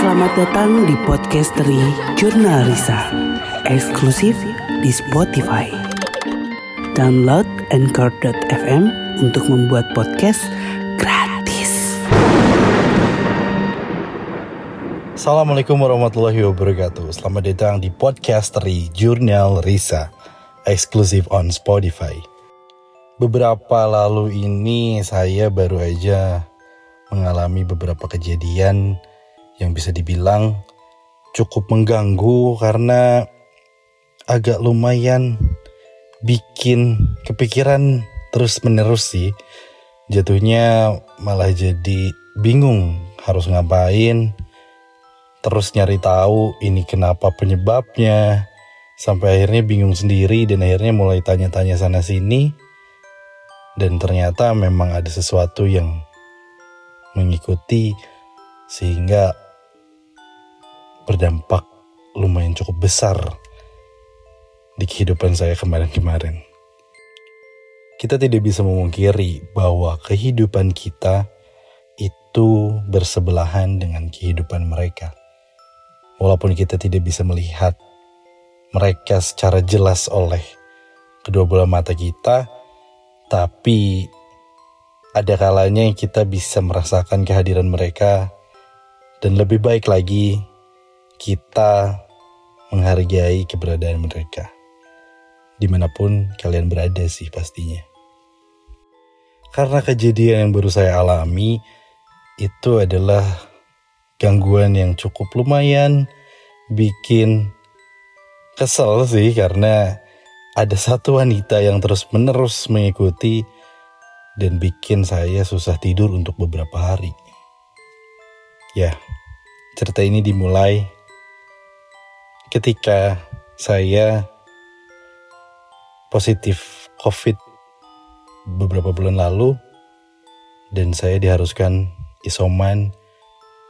Selamat datang di podcast Jurnal Risa, eksklusif di Spotify. Download Anchor.fm untuk membuat podcast gratis. Assalamualaikum warahmatullahi wabarakatuh. Selamat datang di podcast Jurnal Risa, eksklusif on Spotify. Beberapa lalu ini saya baru aja mengalami beberapa kejadian yang bisa dibilang cukup mengganggu karena agak lumayan bikin kepikiran terus menerus sih. Jatuhnya malah jadi bingung harus ngapain, terus nyari tahu ini kenapa penyebabnya, sampai akhirnya bingung sendiri dan akhirnya mulai tanya-tanya sana sini dan ternyata memang ada sesuatu yang mengikuti sehingga berdampak lumayan cukup besar di kehidupan saya kemarin-kemarin. Kita tidak bisa memungkiri bahwa kehidupan kita itu bersebelahan dengan kehidupan mereka. Walaupun kita tidak bisa melihat mereka secara jelas oleh kedua bola mata kita, tapi ada kalanya kita bisa merasakan kehadiran mereka dan lebih baik lagi kita menghargai keberadaan mereka. Di mana pun kalian berada sih pastinya. Karena kejadian yang baru saya alami itu adalah gangguan yang cukup lumayan bikin kesel sih karena ada satu wanita yang terus menerus mengikuti dan bikin saya susah tidur untuk beberapa hari. Ya, cerita ini dimulai ketika saya positif COVID beberapa bulan lalu dan saya diharuskan isoman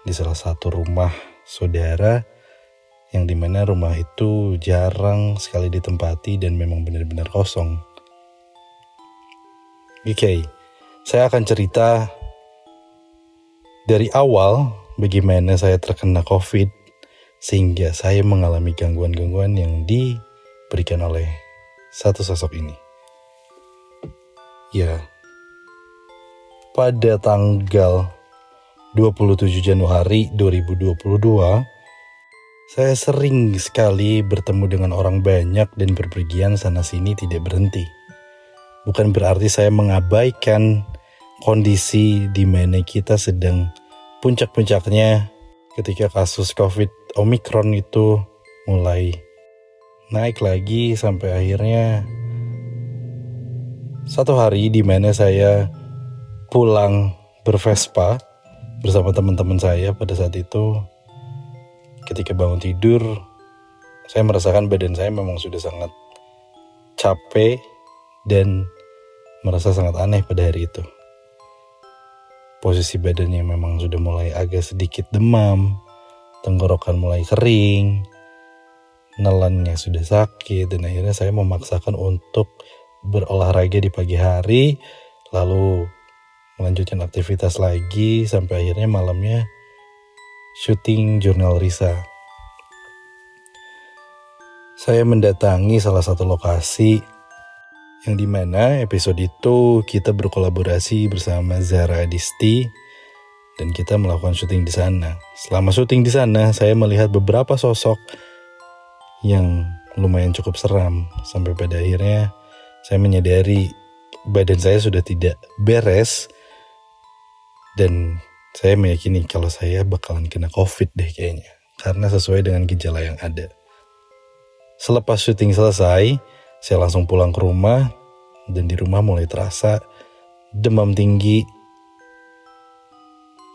di salah satu rumah saudara yang di mana rumah itu jarang sekali ditempati dan memang benar-benar kosong. Oke, okay, saya akan cerita dari awal bagaimana saya terkena COVID sehingga saya mengalami gangguan-gangguan yang diberikan oleh satu sosok ini. Ya, pada tanggal 27 Januari 2022, saya sering sekali bertemu dengan orang banyak dan berpergian sana-sini tidak berhenti. Bukan berarti saya mengabaikan kondisi di mana kita sedang puncak-puncaknya ketika kasus COVID Omicron itu mulai naik lagi sampai akhirnya satu hari di mana saya pulang bervespa bersama teman-teman saya pada saat itu ketika bangun tidur saya merasakan badan saya memang sudah sangat capek dan merasa sangat aneh pada hari itu posisi badannya memang sudah mulai agak sedikit demam tenggorokan mulai kering, nelannya sudah sakit, dan akhirnya saya memaksakan untuk berolahraga di pagi hari, lalu melanjutkan aktivitas lagi sampai akhirnya malamnya syuting jurnal Risa. Saya mendatangi salah satu lokasi yang di mana episode itu kita berkolaborasi bersama Zara Adisti dan kita melakukan syuting di sana. Selama syuting di sana, saya melihat beberapa sosok yang lumayan cukup seram sampai pada akhirnya saya menyadari badan saya sudah tidak beres dan saya meyakini kalau saya bakalan kena covid deh kayaknya karena sesuai dengan gejala yang ada. Selepas syuting selesai, saya langsung pulang ke rumah dan di rumah mulai terasa demam tinggi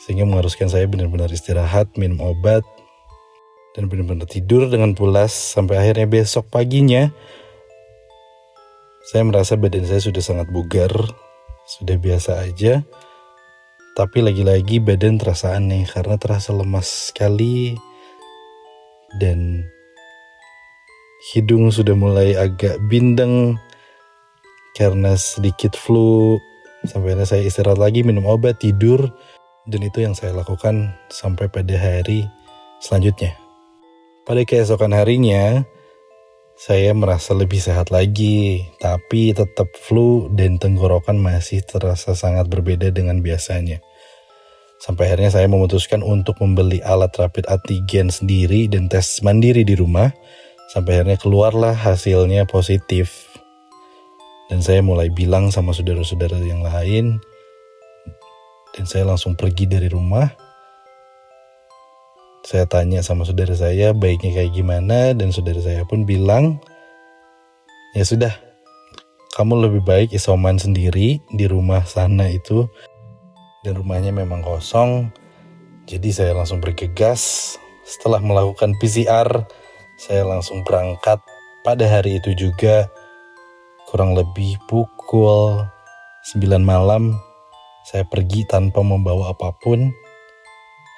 sehingga mengharuskan saya benar-benar istirahat, minum obat, dan benar-benar tidur dengan pulas sampai akhirnya besok paginya saya merasa badan saya sudah sangat bugar, sudah biasa aja. Tapi lagi-lagi badan terasa aneh karena terasa lemas sekali dan hidung sudah mulai agak bindeng karena sedikit flu. Sampai saya istirahat lagi, minum obat, tidur, dan itu yang saya lakukan sampai pada hari selanjutnya. Pada keesokan harinya, saya merasa lebih sehat lagi, tapi tetap flu dan tenggorokan masih terasa sangat berbeda dengan biasanya. Sampai akhirnya saya memutuskan untuk membeli alat rapid antigen sendiri dan tes mandiri di rumah. Sampai akhirnya keluarlah hasilnya positif. Dan saya mulai bilang sama saudara-saudara yang lain. Dan saya langsung pergi dari rumah. Saya tanya sama saudara saya baiknya kayak gimana dan saudara saya pun bilang, ya sudah, kamu lebih baik isoman sendiri di rumah sana itu dan rumahnya memang kosong. Jadi saya langsung bergegas. Setelah melakukan PCR, saya langsung berangkat pada hari itu juga kurang lebih pukul 9 malam saya pergi tanpa membawa apa pun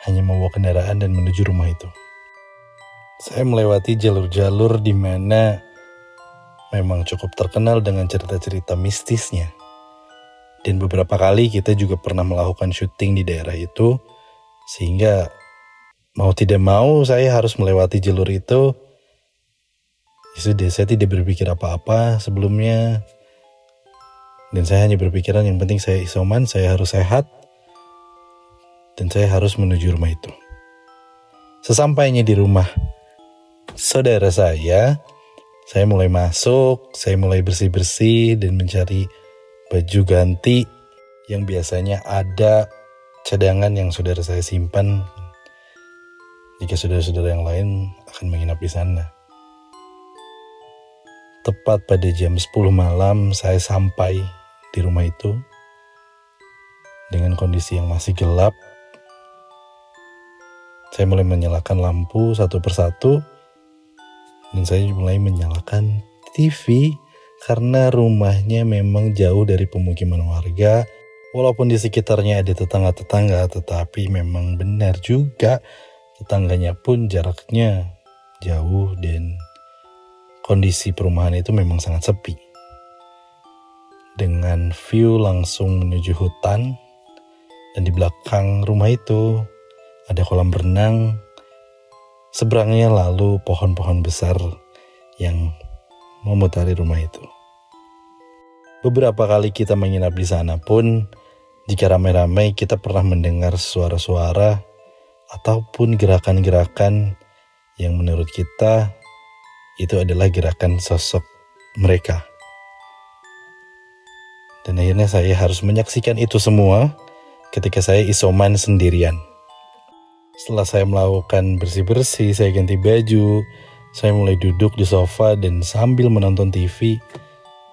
hanya membawa kendaraan dan menuju rumah itu. Saya melewati jalur-jalur di mana memang cukup terkenal dengan cerita-cerita mistisnya. Dan beberapa kali kita juga pernah melakukan syuting di daerah itu, sehingga mau tidak mau saya harus melewati jalur itu. Ya sudah, saya tidak berpikir apa-apa sebelumnya. Dan saya hanya berpikiran yang penting saya isoman, saya harus sehat. Dan saya harus menuju rumah itu. Sesampainya di rumah saudara saya, saya mulai masuk, saya mulai bersih-bersih dan mencari baju ganti yang biasanya ada cadangan yang saudara saya simpan jika saudara-saudara yang lain akan menginap di sana. Tepat pada jam 10 malam saya sampai di rumah itu dengan kondisi yang masih gelap. Saya mulai menyalakan lampu satu persatu dan saya mulai menyalakan TV karena rumahnya memang jauh dari pemukiman warga. Walaupun di sekitarnya ada tetangga-tetangga, tetapi memang benar juga tetangganya pun jaraknya jauh dan kondisi perumahan itu memang sangat sepi. Dengan view langsung menuju hutan dan di belakang rumah itu ada kolam renang. Seberangnya lalu pohon-pohon besar yang memutari rumah itu. Beberapa kali kita menginap di sana pun, jika ramai-ramai kita pernah mendengar suara-suara ataupun gerakan-gerakan yang menurut kita itu adalah gerakan sosok mereka. Dan akhirnya saya harus menyaksikan itu semua ketika saya isoman sendirian. Setelah saya melakukan bersih-bersih, saya ganti baju, saya mulai duduk di sofa dan sambil menonton TV,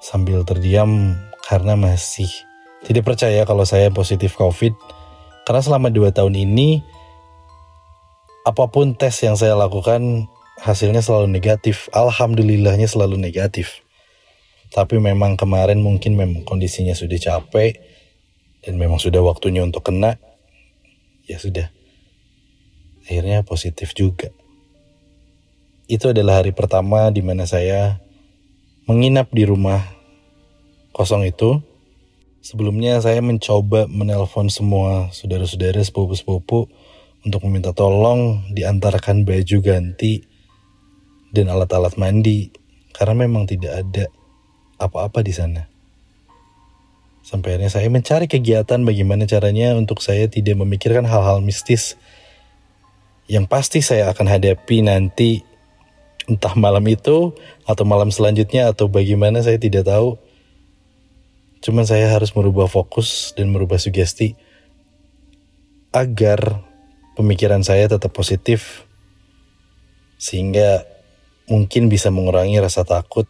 sambil terdiam karena masih tidak percaya kalau saya positif COVID. Karena selama dua tahun ini, apa pun tes yang saya lakukan, hasilnya selalu negatif. Alhamdulillahnya selalu negatif. Tapi memang kemarin mungkin memang kondisinya sudah capek, dan memang sudah waktunya untuk kena. Ya sudah, akhirnya positif juga itu adalah hari pertama di mana saya menginap di rumah kosong itu. Sebelumnya saya mencoba menelpon semua saudara-saudara sepupu-sepupu untuk meminta tolong diantarkan baju ganti dan alat-alat mandi karena memang tidak ada apa-apa di sana. Sampai akhirnya saya mencari kegiatan bagaimana caranya untuk saya tidak memikirkan hal-hal mistis yang pasti saya akan hadapi nanti entah malam itu atau malam selanjutnya atau bagaimana saya tidak tahu. Cuman saya harus merubah fokus dan merubah sugesti agar pemikiran saya tetap positif sehingga mungkin bisa mengurangi rasa takut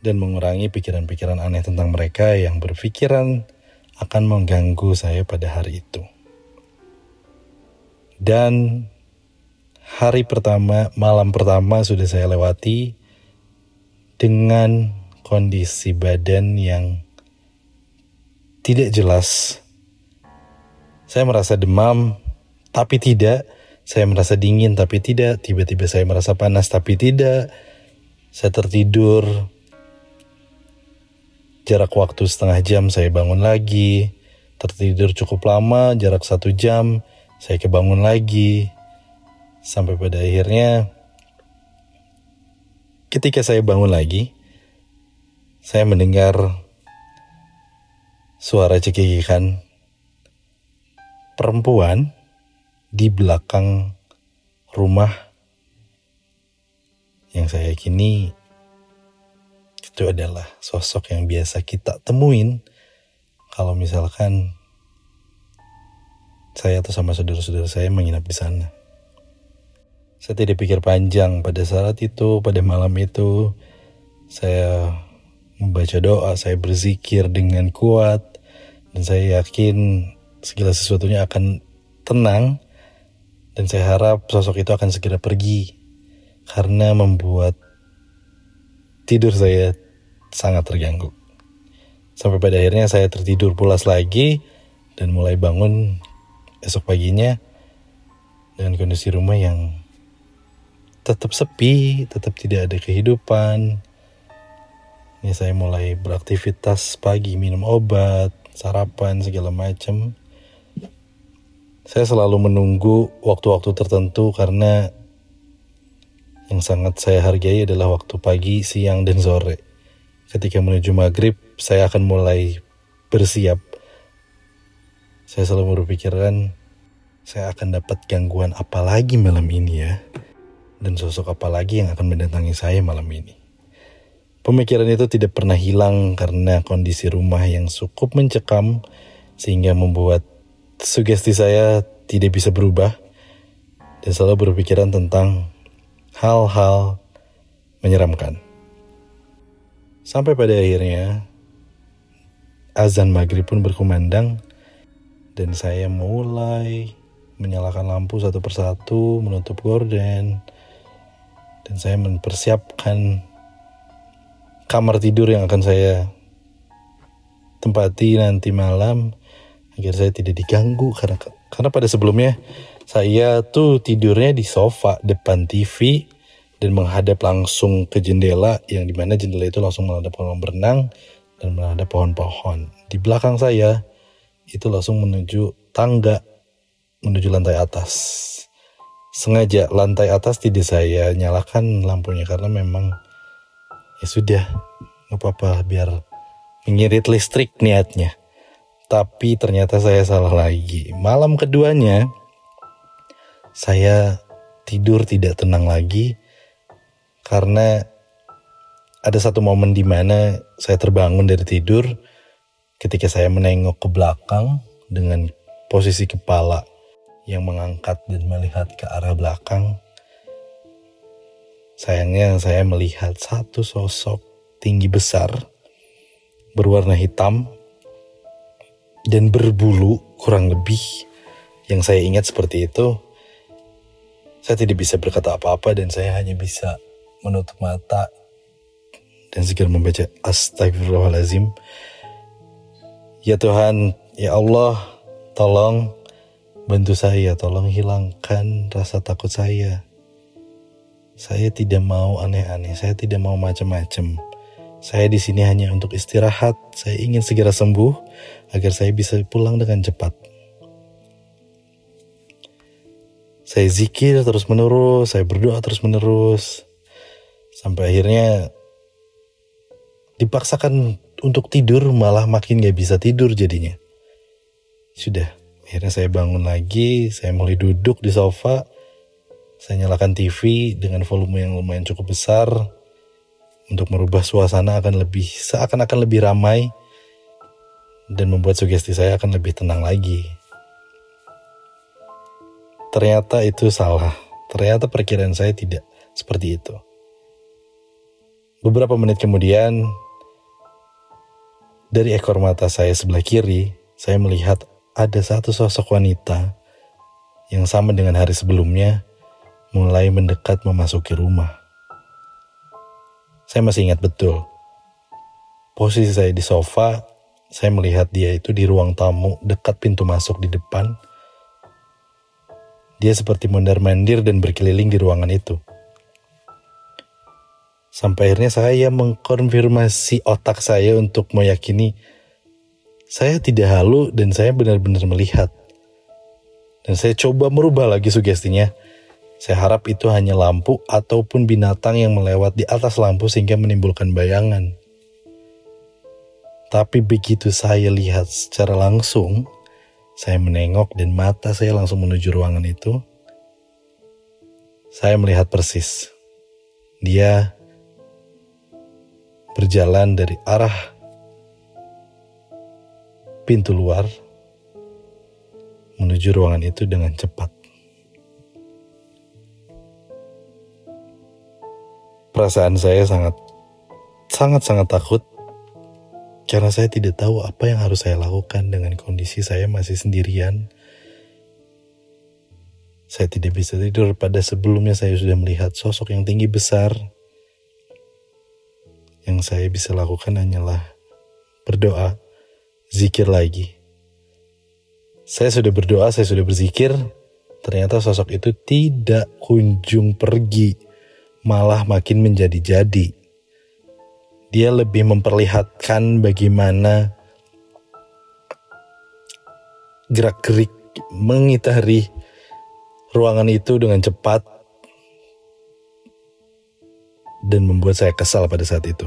dan mengurangi pikiran-pikiran aneh tentang mereka yang berpikiran akan mengganggu saya pada hari itu. Dan hari pertama, malam pertama sudah saya lewati dengan kondisi badan yang tidak jelas. Saya merasa demam, tapi tidak. Saya merasa dingin, tapi tidak. Tiba-tiba saya merasa panas, tapi tidak. Saya tertidur. Jarak waktu setengah jam saya bangun lagi. Tertidur cukup lama, jarak satu jam. Saya kebangun lagi Sampai pada akhirnya ketika saya bangun lagi, saya mendengar suara cekikikan perempuan di belakang rumah yang saya yakini itu adalah sosok yang biasa kita temuin kalau misalkan saya atau sama saudara-saudara saya menginap di sana. Saya tidak pikir panjang pada saat itu, pada malam itu, saya membaca doa, saya berzikir dengan kuat, dan saya yakin segala sesuatunya akan tenang, dan saya harap sosok itu akan segera pergi, karena membuat tidur saya sangat terganggu. Sampai pada akhirnya saya tertidur pulas lagi dan mulai bangun esok paginya dengan kondisi rumah yang tetap sepi, tetap tidak ada kehidupan. Ini saya mulai beraktivitas pagi, minum obat, sarapan segala macam. Saya selalu menunggu waktu-waktu tertentu karena yang sangat saya hargai adalah waktu pagi, siang, dan sore ketika menuju maghrib saya akan mulai bersiap. Saya selalu berpikiran saya akan dapat gangguan apa lagi malam ini ya. Dan sosok apa lagi yang akan mendatangi saya malam ini. Pemikiran itu tidak pernah hilang karena kondisi rumah yang cukup mencekam sehingga membuat sugesti saya tidak bisa berubah dan selalu berpikiran tentang hal-hal menyeramkan. Sampai pada akhirnya azan maghrib pun berkumandang dan saya mulai menyalakan lampu satu persatu, menutup gorden, dan saya mempersiapkan kamar tidur yang akan saya tempati nanti malam agar saya tidak diganggu karena karena pada sebelumnya saya tuh tidurnya di sofa depan TV dan menghadap langsung ke jendela yang di mana jendela itu langsung menghadap kolam berenang dan menghadap pohon-pohon. Di belakang saya itu langsung menuju tangga menuju lantai atas. Sengaja lantai atas tidak saya nyalakan lampunya karena memang ya sudah nggak apa-apa biar mengirit listrik niatnya. Tapi ternyata saya salah lagi. Malam keduanya saya tidur tidak tenang lagi karena ada satu momen di mana saya terbangun dari tidur ketika saya menengok ke belakang dengan posisi kepala yang mengangkat dan melihat ke arah belakang. Sayangnya saya melihat satu sosok tinggi besar berwarna hitam dan berbulu kurang lebih yang saya ingat seperti itu. Saya tidak bisa berkata apa-apa dan saya hanya bisa menutup mata dan segera membaca astagfirullahalazim. Ya Tuhan, ya Allah, tolong bantu saya, tolong hilangkan rasa takut saya. Saya tidak mau aneh-aneh, saya tidak mau macam-macam. Saya di sini hanya untuk istirahat. Saya ingin segera sembuh agar saya bisa pulang dengan cepat. Saya zikir terus menerus, saya berdoa terus menerus. Sampai akhirnya dipaksakan untuk tidur malah makin gak bisa tidur jadinya. Sudah, akhirnya saya bangun lagi, saya mulai duduk di sofa, saya nyalakan TV dengan volume yang lumayan cukup besar untuk merubah suasana akan lebih seakan-akan lebih ramai dan membuat sugesti saya akan lebih tenang lagi. Ternyata itu salah. Ternyata perkiraan saya tidak seperti itu. Beberapa menit kemudian, dari ekor mata saya sebelah kiri, saya melihat ada satu sosok wanita yang sama dengan hari sebelumnya mulai mendekat memasuki rumah. Saya masih ingat betul. Posisi saya di sofa, saya melihat dia itu di ruang tamu dekat pintu masuk di depan. Dia seperti mondar-mandir dan berkeliling di ruangan itu. Sampai akhirnya saya mengkonfirmasi otak saya untuk meyakini saya tidak halu dan saya benar-benar melihat. Dan saya coba merubah lagi sugestinya. Saya harap itu hanya lampu ataupun binatang yang melewat di atas lampu sehingga menimbulkan bayangan. Tapi begitu saya lihat secara langsung, saya menengok dan mata saya langsung menuju ruangan itu. Saya melihat persis. Dia berjalan dari arah pintu luar menuju ruangan itu dengan cepat. Perasaan saya sangat sangat sangat takut karena saya tidak tahu apa yang harus saya lakukan dengan kondisi saya masih sendirian. Saya tidak bisa tidur pada sebelumnya saya sudah melihat sosok yang tinggi besar. Yang saya bisa lakukan hanyalah berdoa, zikir lagi. Saya sudah berdoa, saya sudah berzikir, ternyata sosok itu tidak kunjung pergi malah makin menjadi-jadi. Dia lebih memperlihatkan bagaimana gerak-gerik mengitari ruangan itu dengan cepat dan membuat saya kesal pada saat itu.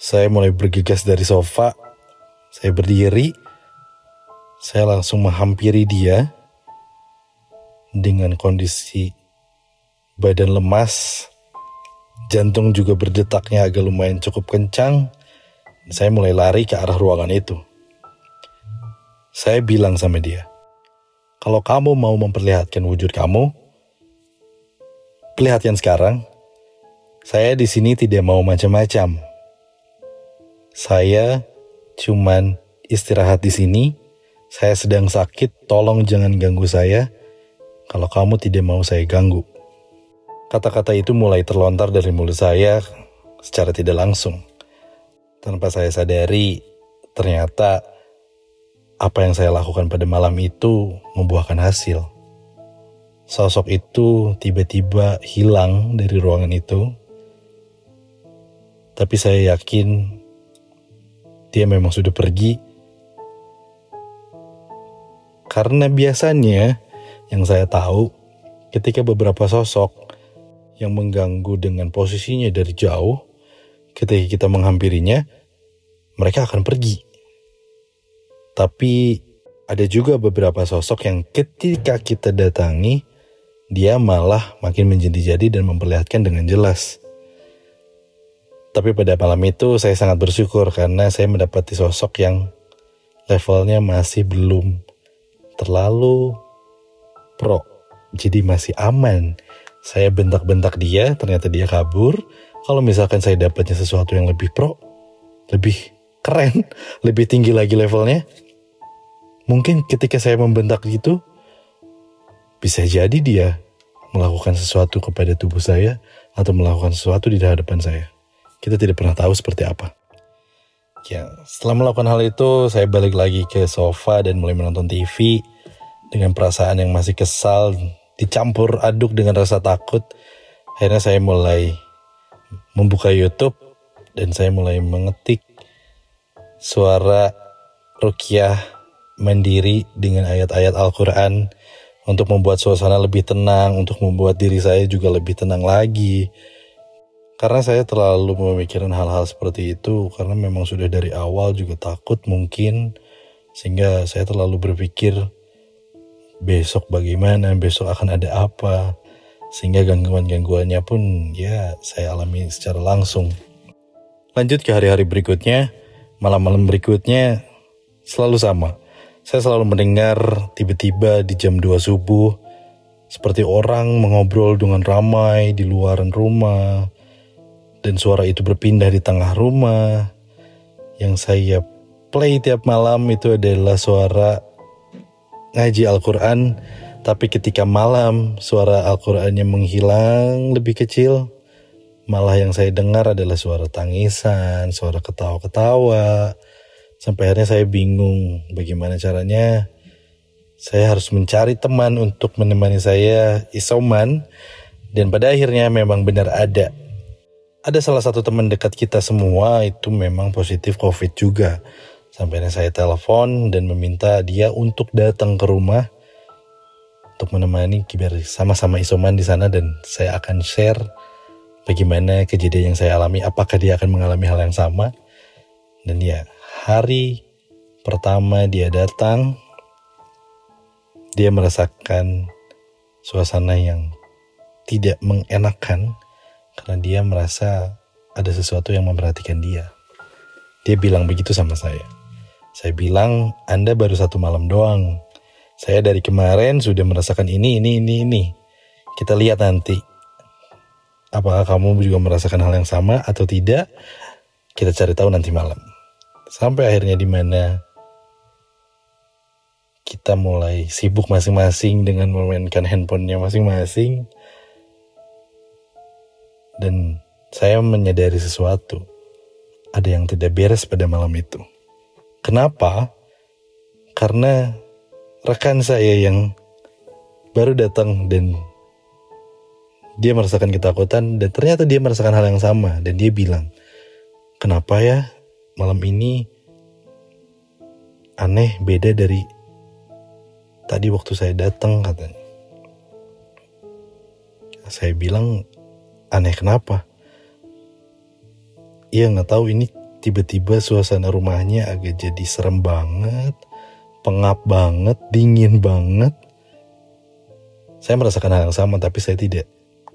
Saya mulai bergegas dari sofa, saya berdiri, saya langsung menghampiri dia dengan kondisi badan lemas, jantung juga berdetaknya agak lumayan cukup kencang. Saya mulai lari ke arah ruangan itu. Saya bilang sama dia, kalau kamu mau memperlihatkan wujud kamu, perlihatkan sekarang. Saya di sini tidak mau macam-macam. Saya cuman istirahat di sini. Saya sedang sakit, tolong jangan ganggu saya. Kalau kamu tidak mau saya ganggu. Kata-kata itu mulai terlontar dari mulut saya secara tidak langsung. Tanpa saya sadari, ternyata apa yang saya lakukan pada malam itu membuahkan hasil. Sosok itu tiba-tiba hilang dari ruangan itu. Tapi saya yakin dia memang sudah pergi. Karena biasanya yang saya tahu ketika beberapa sosok yang mengganggu dengan posisinya dari jauh, ketika kita menghampirinya, mereka akan pergi. Tapi ada juga beberapa sosok yang ketika kita datangi, dia malah makin menjadi-jadi dan memperlihatkan dengan jelas. Tapi pada malam itu saya sangat bersyukur karena saya mendapati sosok yang levelnya masih belum terlalu pro. Jadi masih aman saya bentak-bentak dia, ternyata dia kabur. Kalau misalkan saya dapatnya sesuatu yang lebih pro, lebih keren, lebih tinggi lagi levelnya, mungkin ketika saya membentak gitu, bisa jadi dia melakukan sesuatu kepada tubuh saya atau melakukan sesuatu di hadapan saya. Kita tidak pernah tahu seperti apa. Ya, setelah melakukan hal itu, saya balik lagi ke sofa dan mulai menonton TV dengan perasaan yang masih kesal dicampur aduk dengan rasa takut. Akhirnya saya mulai membuka YouTube dan saya mulai mengetik suara rukyah mandiri dengan ayat-ayat Al-Quran untuk membuat suasana lebih tenang, untuk membuat diri saya juga lebih tenang lagi. Karena saya terlalu memikirkan hal-hal seperti itu karena memang sudah dari awal juga takut mungkin sehingga saya terlalu berpikir besok bagaimana, besok akan ada apa. Sehingga gangguan-gangguannya pun ya saya alami secara langsung. Lanjut ke hari-hari berikutnya, malam-malam berikutnya selalu sama. Saya selalu mendengar tiba-tiba di jam 2 subuh seperti orang mengobrol dengan ramai di luaran rumah dan suara itu berpindah di tengah rumah. Yang saya play tiap malam itu adalah suara ngaji Al-Quran, tapi ketika malam suara Al-Qurannya menghilang lebih kecil, malah yang saya dengar adalah suara tangisan, suara ketawa-ketawa. Sampai akhirnya saya bingung bagaimana caranya saya harus mencari teman untuk menemani saya isoman dan pada akhirnya memang benar ada. Ada salah satu teman dekat kita semua itu memang positif COVID juga. Sampai saya telepon dan meminta dia untuk datang ke rumah untuk menemani biar sama-sama isoman di sana dan saya akan share bagaimana kejadian yang saya alami, apakah dia akan mengalami hal yang sama. Dan ya, hari pertama dia datang, dia merasakan suasana yang tidak mengenakan karena dia merasa ada sesuatu yang memperhatikan dia. Dia bilang begitu sama saya. Saya bilang, Anda baru satu malam doang. Saya dari kemarin sudah merasakan ini, ini, ini, ini. Kita lihat nanti. Apakah kamu juga merasakan hal yang sama atau tidak? Kita cari tahu nanti malam. Sampai akhirnya di mana kita mulai sibuk masing-masing dengan memainkan handphonenya masing-masing. Dan saya menyadari sesuatu. Ada yang tidak beres pada malam itu. Kenapa? Karena rekan saya yang baru datang dan dia merasakan ketakutan dan ternyata dia merasakan hal yang sama dan dia bilang, "Kenapa ya malam ini aneh beda dari tadi waktu saya datang?" katanya. Saya bilang, "Aneh kenapa?" Iya nggak tahu ini tiba-tiba suasana rumahnya agak jadi serem banget pengap banget, dingin banget. Saya merasakan hal yang sama tapi saya tidak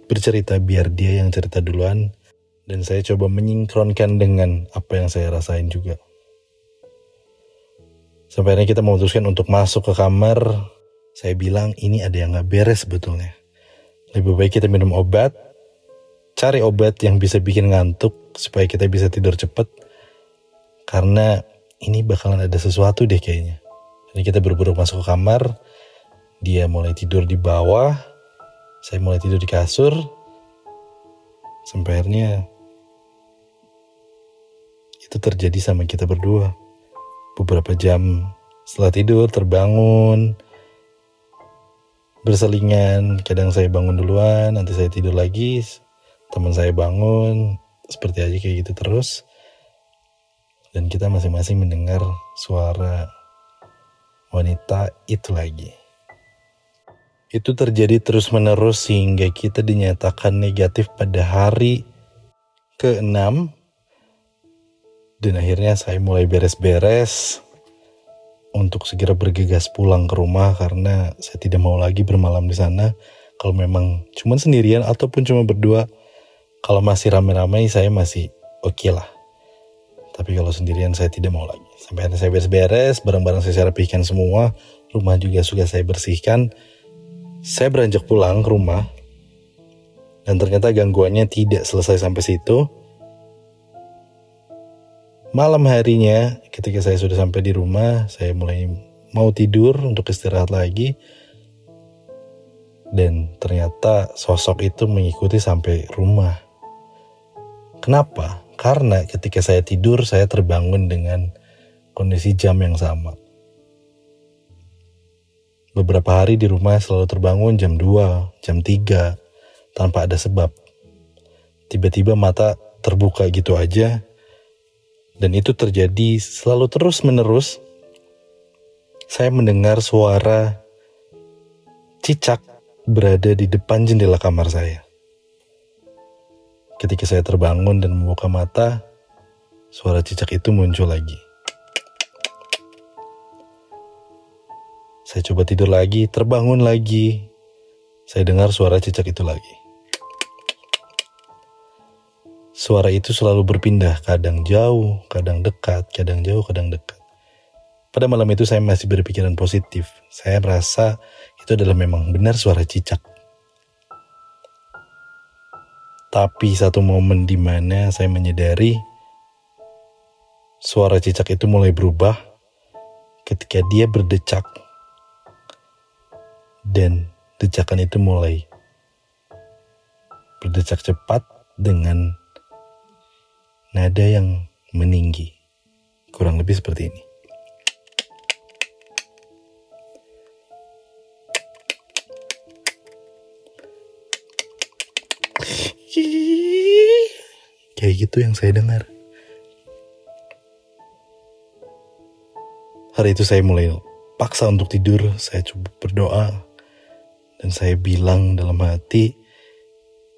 bercerita biar dia yang cerita duluan dan saya coba menyingkronkan dengan apa yang saya rasain juga. Sampai akhirnya kita memutuskan untuk masuk ke kamar. Saya bilang ini ada yang gak beres sebetulnya. Lebih baik kita minum obat, cari obat yang bisa bikin ngantuk supaya kita bisa tidur cepat. Karena ini bakalan ada sesuatu deh kayaknya. Jadi kita buru-buru masuk ke kamar. Dia mulai tidur di bawah. Saya mulai tidur di kasur. Sampai akhirnya itu terjadi sama kita berdua. Beberapa jam setelah tidur terbangun. Berselingan, kadang saya bangun duluan, nanti saya tidur lagi, teman saya bangun, seperti aja kayak gitu terus. Dan kita masing-masing mendengar suara wanita itu lagi. Itu terjadi terus-menerus sehingga kita dinyatakan negatif pada hari ke-6 dan akhirnya saya mulai beres-beres untuk segera bergegas pulang ke rumah karena saya tidak mau lagi bermalam di sana. Kalau memang cuma sendirian ataupun cuma berdua, kalau masih rame-rame saya masih oke okay lah. Tapi kalau sendirian saya tidak mau lagi. Sampai saya beres-beres, barang-barang saya rapihkan semua, rumah juga sudah saya bersihkan. Saya beranjak pulang ke rumah, dan ternyata gangguannya tidak selesai sampai situ. Malam harinya, ketika saya sudah sampai di rumah, saya mulai mau tidur untuk istirahat lagi. Dan ternyata sosok itu mengikuti sampai rumah. Kenapa? Karena ketika saya tidur, saya terbangun dengan kondisi jam yang sama. Beberapa hari di rumah selalu terbangun jam 2, jam 3, tanpa ada sebab. Tiba-tiba mata terbuka gitu aja, dan itu terjadi selalu terus-menerus. Saya mendengar suara cicak berada di depan jendela kamar saya. Ketika saya terbangun dan membuka mata, suara cicak itu muncul lagi. Saya coba tidur lagi, terbangun lagi. Saya dengar suara cicak itu lagi. Suara itu selalu berpindah, kadang jauh, kadang dekat, kadang jauh, kadang dekat. Pada malam itu saya masih berpikiran positif. Saya merasa itu adalah memang benar suara cicak. Tapi satu momen di mana saya menyadari suara cicak itu mulai berubah ketika dia berdecak. Dan decakan itu mulai berdecak cepat dengan nada yang meninggi. Kurang lebih seperti ini. Kayak gitu yang saya dengar. Hari itu saya mulai paksa untuk tidur, saya coba berdoa. Dan saya bilang dalam hati,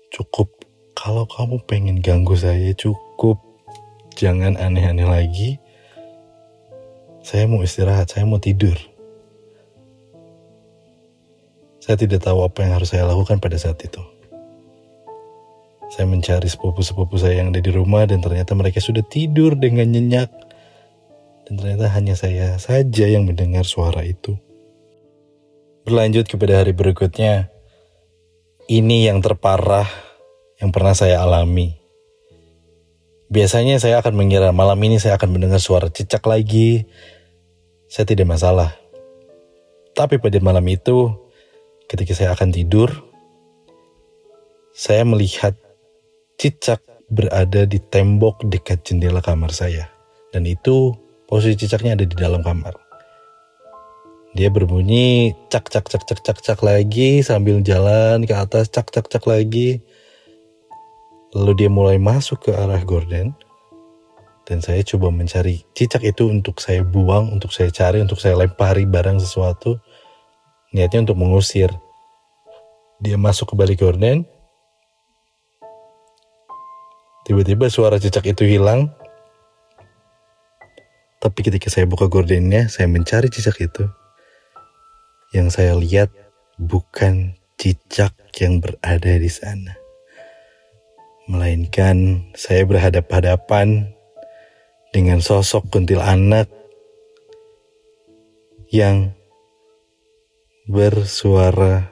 cukup kalau kamu pengen ganggu saya cukup. Jangan aneh-aneh lagi. Saya mau istirahat, saya mau tidur. Saya tidak tahu apa yang harus saya lakukan pada saat itu. Saya mencari sepupu-sepupu saya yang ada di rumah dan ternyata mereka sudah tidur dengan nyenyak. Dan ternyata hanya saya saja yang mendengar suara itu. Berlanjut kepada hari berikutnya, ini yang terparah yang pernah saya alami. Biasanya saya akan mengira malam ini saya akan mendengar suara cicak lagi. Saya tidak masalah. Tapi pada malam itu, ketika saya akan tidur, saya melihat cicak berada di tembok dekat jendela kamar saya. Dan itu posisi cicaknya ada di dalam kamar. Dia berbunyi cak cak cak cak cak cak lagi sambil jalan ke atas cak cak cak lagi. Lalu dia mulai masuk ke arah gorden. Dan saya coba mencari cicak itu untuk saya buang, untuk saya cari, untuk saya lempari barang sesuatu. Niatnya untuk mengusir. Dia masuk ke balik gorden, Tiba-tiba suara cicak itu hilang. Tapi ketika saya buka gordennya, saya mencari cicak itu. Yang saya lihat bukan cicak yang berada di sana. Melainkan saya berhadap-hadapan dengan sosok kuntilanak yang bersuara